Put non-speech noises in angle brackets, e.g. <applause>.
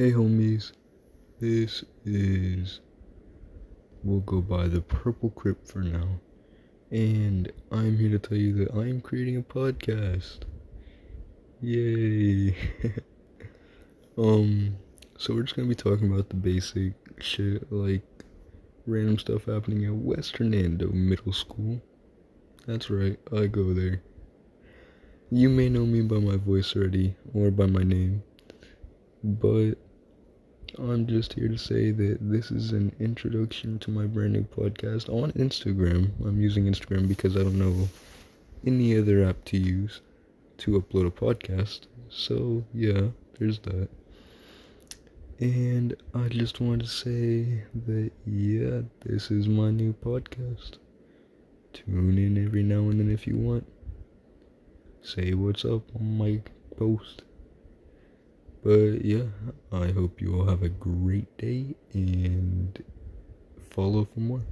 Hey homies, this is. We'll go by the Purple Crypt for now. And I'm here to tell you that I'm creating a podcast. Yay! <laughs> um, so we're just gonna be talking about the basic shit, like random stuff happening at West Hernando Middle School. That's right, I go there. You may know me by my voice already, or by my name, but I'm just here to say that this is an introduction to my brand new podcast on Instagram. I'm using Instagram because I don't know any other app to use to upload a podcast. So, yeah, there's that. And I just want to say that, yeah, this is my new podcast. Tune in every now and then if you want. Say what's up on my post. But yeah, I hope you all have a great day and follow for more.